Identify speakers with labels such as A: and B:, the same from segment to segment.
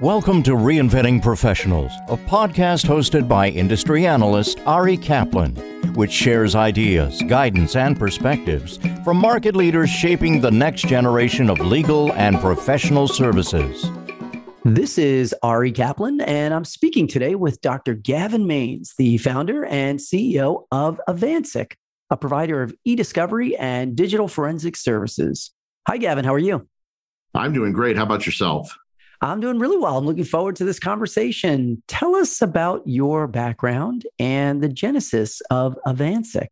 A: Welcome to Reinventing Professionals, a podcast hosted by industry analyst Ari Kaplan, which shares ideas, guidance, and perspectives from market leaders shaping the next generation of legal and professional services.
B: This is Ari Kaplan, and I'm speaking today with Dr. Gavin Manes, the founder and CEO of Avansic, a provider of e discovery and digital forensic services. Hi, Gavin. How are you?
C: I'm doing great. How about yourself?
B: I'm doing really well. I'm looking forward to this conversation. Tell us about your background and the genesis of Avansic.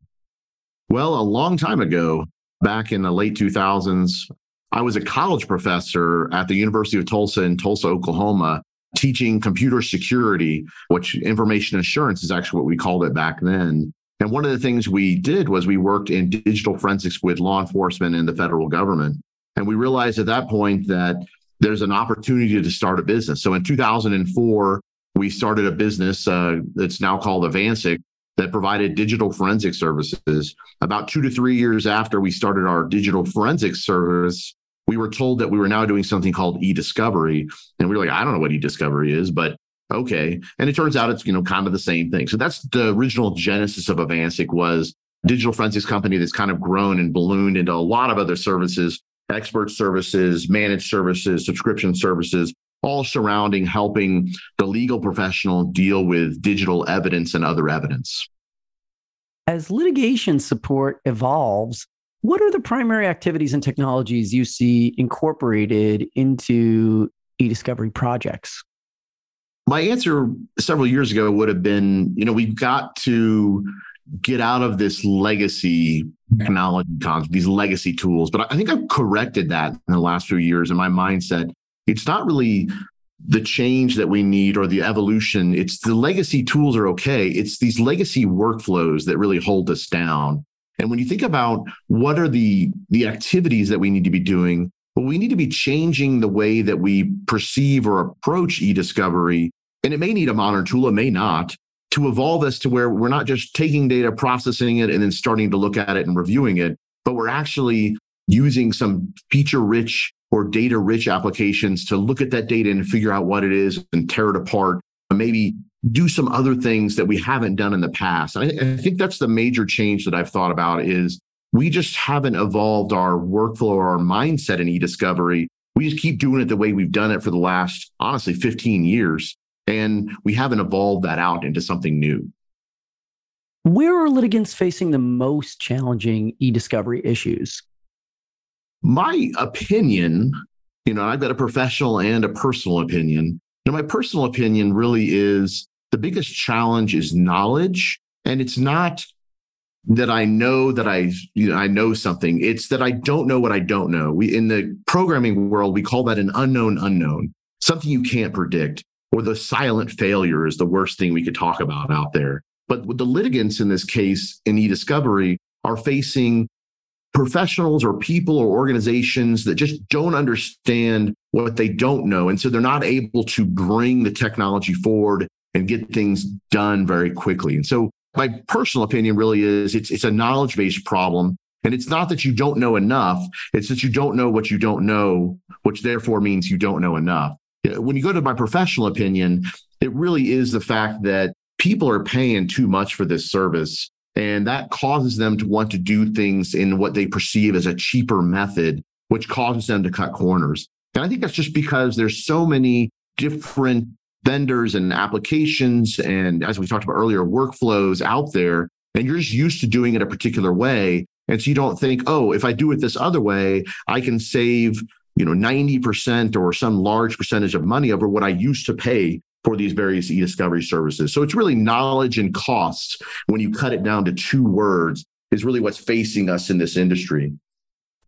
C: Well, a long time ago, back in the late 2000s, I was a college professor at the University of Tulsa in Tulsa, Oklahoma, teaching computer security, which information assurance is actually what we called it back then. And one of the things we did was we worked in digital forensics with law enforcement and the federal government. And we realized at that point that there's an opportunity to start a business. So in 2004, we started a business uh, that's now called Avansic that provided digital forensic services. About two to three years after we started our digital forensic service, we were told that we were now doing something called e-discovery. And we were like, I don't know what e-discovery is, but okay. And it turns out it's, you know, kind of the same thing. So that's the original genesis of Avansic was digital forensics company that's kind of grown and ballooned into a lot of other services expert services, managed services, subscription services, all surrounding helping the legal professional deal with digital evidence and other evidence.
B: As litigation support evolves, what are the primary activities and technologies you see incorporated into e discovery projects?
C: My answer several years ago would have been you know, we've got to get out of this legacy technology concept, these legacy tools. But I think I've corrected that in the last few years in my mindset. It's not really the change that we need or the evolution. It's the legacy tools are okay. It's these legacy workflows that really hold us down. And when you think about what are the the activities that we need to be doing, well, we need to be changing the way that we perceive or approach e-discovery. And it may need a modern tool, it may not to evolve us to where we're not just taking data, processing it, and then starting to look at it and reviewing it, but we're actually using some feature rich or data rich applications to look at that data and figure out what it is and tear it apart, and maybe do some other things that we haven't done in the past. I, I think that's the major change that I've thought about is we just haven't evolved our workflow or our mindset in e-discovery. We just keep doing it the way we've done it for the last, honestly, 15 years. And we haven't evolved that out into something new.
B: Where are litigants facing the most challenging e discovery issues?
C: My opinion, you know, I've got a professional and a personal opinion. Now, my personal opinion really is the biggest challenge is knowledge. And it's not that I know that I you know, I know something. It's that I don't know what I don't know. We in the programming world we call that an unknown unknown, something you can't predict or the silent failure is the worst thing we could talk about out there. But the litigants in this case in e-discovery are facing professionals or people or organizations that just don't understand what they don't know. And so they're not able to bring the technology forward and get things done very quickly. And so my personal opinion really is it's, it's a knowledge based problem. And it's not that you don't know enough, it's that you don't know what you don't know, which therefore means you don't know enough when you go to my professional opinion, it really is the fact that people are paying too much for this service. And that causes them to want to do things in what they perceive as a cheaper method, which causes them to cut corners. And I think that's just because there's so many different vendors and applications and as we talked about earlier workflows out there and you're just used to doing it a particular way and so you don't think oh if i do it this other way i can save you know 90% or some large percentage of money over what I used to pay for these various e-discovery services. So it's really knowledge and costs when you cut it down to two words is really what's facing us in this industry.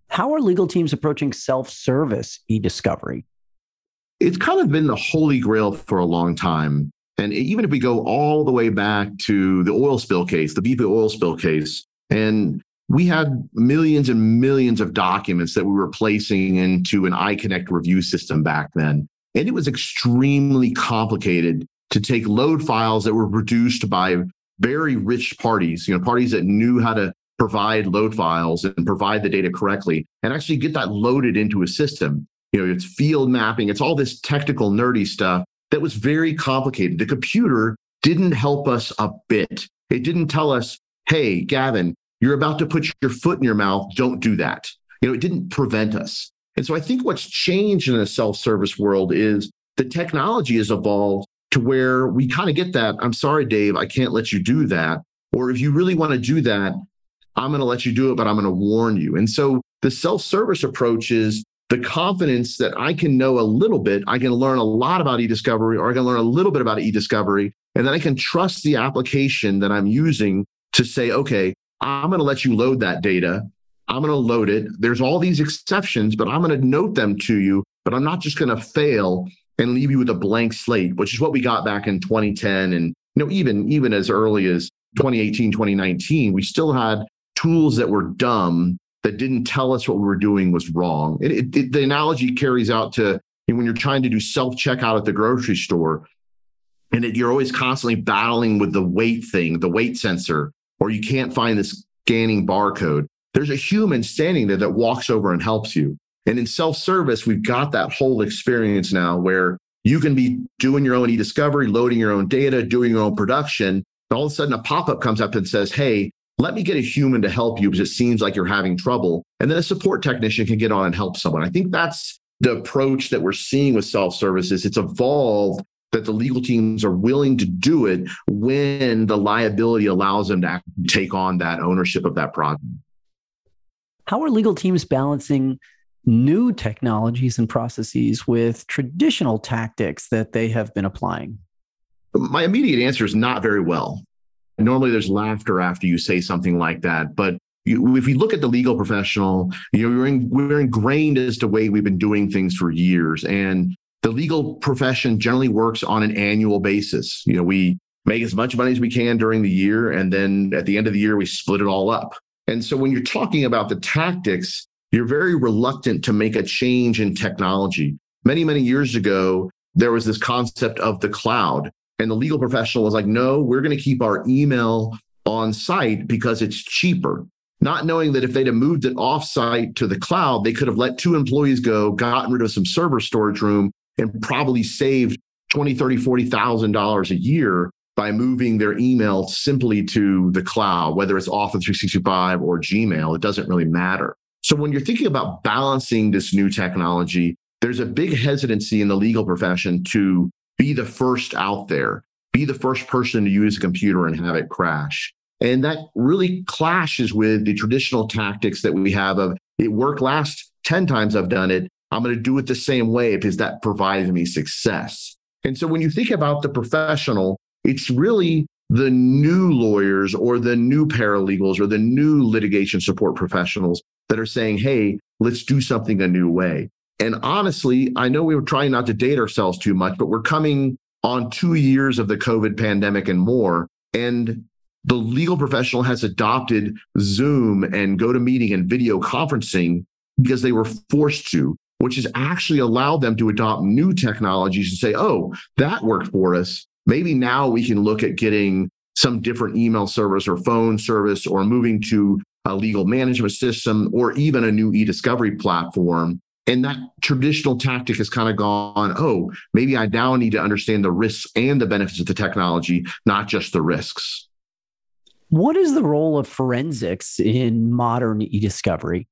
B: How are legal teams approaching self-service e-discovery?
C: It's kind of been the holy grail for a long time. And even if we go all the way back to the oil spill case, the BP oil spill case, and we had millions and millions of documents that we were placing into an iConnect review system back then. And it was extremely complicated to take load files that were produced by very rich parties, you know, parties that knew how to provide load files and provide the data correctly and actually get that loaded into a system. you know, it's field mapping, it's all this technical, nerdy stuff that was very complicated. The computer didn't help us a bit. It didn't tell us, hey, Gavin, you're about to put your foot in your mouth. Don't do that. You know, it didn't prevent us. And so I think what's changed in a self service world is the technology has evolved to where we kind of get that. I'm sorry, Dave, I can't let you do that. Or if you really want to do that, I'm going to let you do it, but I'm going to warn you. And so the self service approach is the confidence that I can know a little bit, I can learn a lot about e-discovery, or I can learn a little bit about e-discovery, and then I can trust the application that I'm using to say, okay, I'm going to let you load that data. I'm going to load it. There's all these exceptions, but I'm going to note them to you, but I'm not just going to fail and leave you with a blank slate, which is what we got back in 2010 and you know even even as early as 2018, 2019, we still had tools that were dumb that didn't tell us what we were doing was wrong. It, it, it, the analogy carries out to when you're trying to do self checkout at the grocery store, and you're always constantly battling with the weight thing, the weight sensor, or you can't find this scanning barcode. There's a human standing there that walks over and helps you. And in self service, we've got that whole experience now where you can be doing your own e discovery, loading your own data, doing your own production. And all of a sudden, a pop up comes up and says, Hey, let me get a human to help you because it seems like you're having trouble. And then a support technician can get on and help someone. I think that's the approach that we're seeing with self services. It's evolved that the legal teams are willing to do it when the liability allows them to take on that ownership of that project.
B: How are legal teams balancing new technologies and processes with traditional tactics that they have been applying?
C: My immediate answer is not very well. Normally, there's laughter after you say something like that. But you, if you look at the legal professional, you know, we're, in, we're ingrained as the way we've been doing things for years. And the legal profession generally works on an annual basis. You know, we make as much money as we can during the year. And then at the end of the year, we split it all up. And so when you're talking about the tactics, you're very reluctant to make a change in technology. Many, many years ago, there was this concept of the cloud. And the legal professional was like, no, we're going to keep our email on site because it's cheaper. Not knowing that if they'd have moved it off site to the cloud, they could have let two employees go, gotten rid of some server storage room, and probably saved 20, 30, 40,000 dollars a year by moving their email simply to the cloud, whether it's Office 365 or Gmail, it doesn't really matter. So when you're thinking about balancing this new technology, there's a big hesitancy in the legal profession to be the first out there, be the first person to use a computer and have it crash. And that really clashes with the traditional tactics that we have of it worked last 10 times I've done it. I'm going to do it the same way because that provides me success. And so when you think about the professional, it's really the new lawyers or the new paralegals or the new litigation support professionals that are saying, hey, let's do something a new way. And honestly, I know we were trying not to date ourselves too much, but we're coming on two years of the COVID pandemic and more. And the legal professional has adopted Zoom and go to meeting and video conferencing because they were forced to, which has actually allowed them to adopt new technologies and say, oh, that worked for us. Maybe now we can look at getting some different email service or phone service or moving to a legal management system or even a new e-discovery platform and that traditional tactic has kind of gone, oh, maybe I now need to understand the risks and the benefits of the technology, not just the risks.
B: What is the role of forensics in modern e discovery?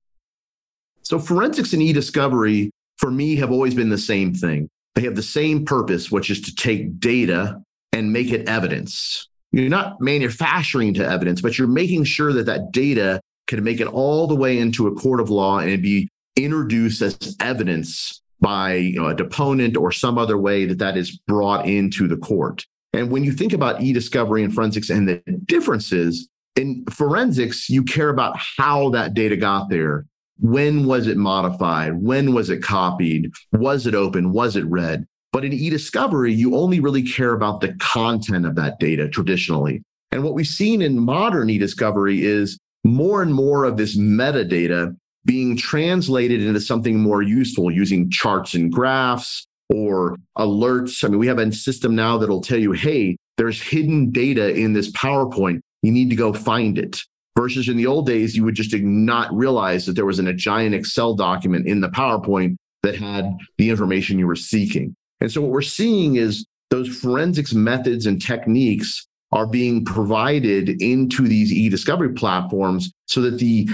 C: So, forensics and e discovery for me have always been the same thing. They have the same purpose, which is to take data and make it evidence. You're not manufacturing to evidence, but you're making sure that that data can make it all the way into a court of law and be introduced as evidence by you know, a deponent or some other way that that is brought into the court. And when you think about e-discovery and forensics and the differences in forensics, you care about how that data got there. When was it modified? When was it copied? Was it open? Was it read? But in e-discovery, you only really care about the content of that data traditionally. And what we've seen in modern e-discovery is more and more of this metadata being translated into something more useful using charts and graphs or alerts. I mean, we have a system now that'll tell you, hey, there's hidden data in this PowerPoint. You need to go find it. Versus in the old days, you would just not realize that there was in a giant Excel document in the PowerPoint that had the information you were seeking. And so what we're seeing is those forensics methods and techniques are being provided into these e-discovery platforms so that the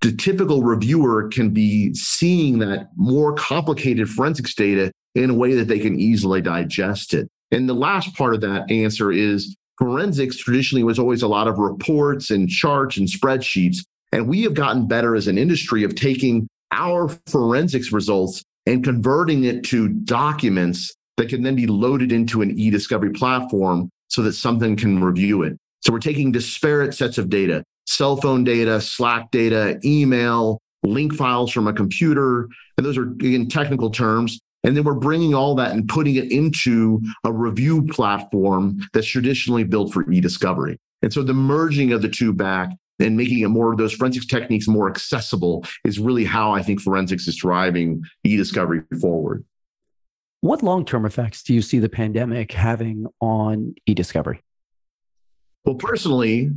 C: the typical reviewer can be seeing that more complicated forensics data in a way that they can easily digest it. And the last part of that answer is forensics traditionally was always a lot of reports and charts and spreadsheets. And we have gotten better as an industry of taking our forensics results and converting it to documents that can then be loaded into an e-discovery platform so that something can review it. So we're taking disparate sets of data, cell phone data, Slack data, email, link files from a computer. And those are, in technical terms. And then we're bringing all that and putting it into a review platform that's traditionally built for e-discovery. And so the merging of the two back and making it more of those forensics techniques more accessible is really how I think forensics is driving e-discovery forward.
B: What long-term effects do you see the pandemic having on e-discovery?
C: Well, personally,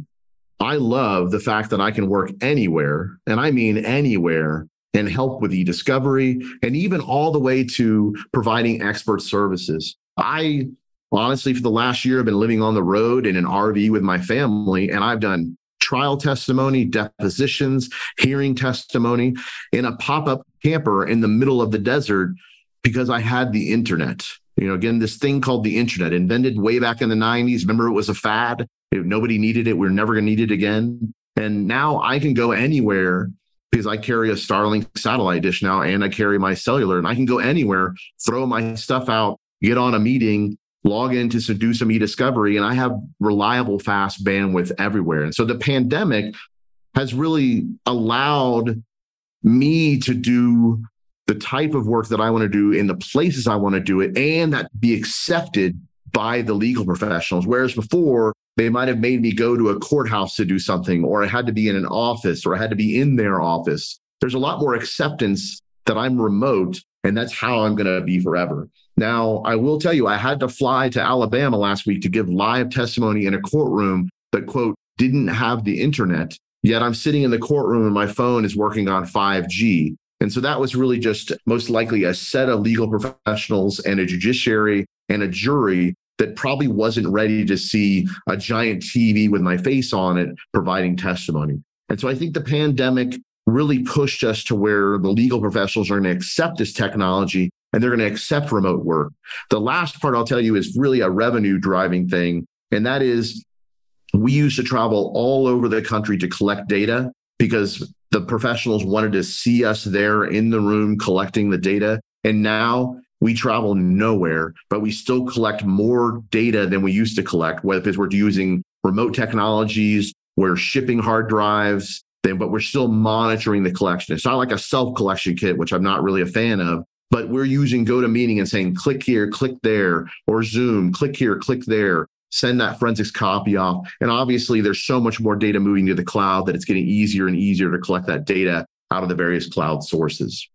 C: I love the fact that I can work anywhere, and I mean anywhere, and help with e-discovery and even all the way to providing expert services. I honestly, for the last year, have been living on the road in an RV with my family, and I've done trial testimony, depositions, hearing testimony in a pop up camper in the middle of the desert because I had the internet. You know, again, this thing called the internet, invented way back in the 90s. Remember, it was a fad. Nobody needed it. We we're never going to need it again. And now I can go anywhere because I carry a Starlink satellite dish now and I carry my cellular and I can go anywhere, throw my stuff out, get on a meeting, log in to do some e-discovery, and I have reliable, fast bandwidth everywhere. And so the pandemic has really allowed me to do the type of work that I want to do in the places I want to do it and that be accepted by the legal professionals. Whereas before, they might have made me go to a courthouse to do something, or I had to be in an office, or I had to be in their office. There's a lot more acceptance that I'm remote, and that's how I'm going to be forever. Now, I will tell you, I had to fly to Alabama last week to give live testimony in a courtroom that, quote, didn't have the internet. Yet I'm sitting in the courtroom and my phone is working on 5G. And so that was really just most likely a set of legal professionals and a judiciary and a jury that probably wasn't ready to see a giant TV with my face on it providing testimony. And so I think the pandemic really pushed us to where the legal professionals are going to accept this technology and they're going to accept remote work. The last part I'll tell you is really a revenue driving thing. And that is we used to travel all over the country to collect data because the professionals wanted to see us there in the room collecting the data. And now we travel nowhere, but we still collect more data than we used to collect, whether because we're using remote technologies, we're shipping hard drives, then, but we're still monitoring the collection. It's not like a self collection kit, which I'm not really a fan of, but we're using GoToMeeting and saying, click here, click there, or Zoom, click here, click there, send that forensics copy off. And obviously, there's so much more data moving to the cloud that it's getting easier and easier to collect that data out of the various cloud sources.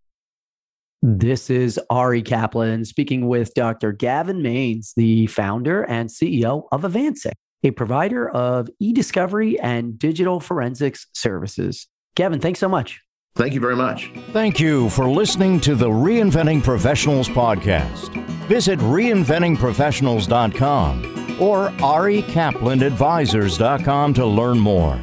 B: This is Ari Kaplan speaking with Dr. Gavin Manes, the founder and CEO of Avansic, a provider of e discovery and digital forensics services. Gavin, thanks so much.
C: Thank you very much.
A: Thank you for listening to the Reinventing Professionals podcast. Visit reinventingprofessionals.com or arikaplanadvisors.com to learn more.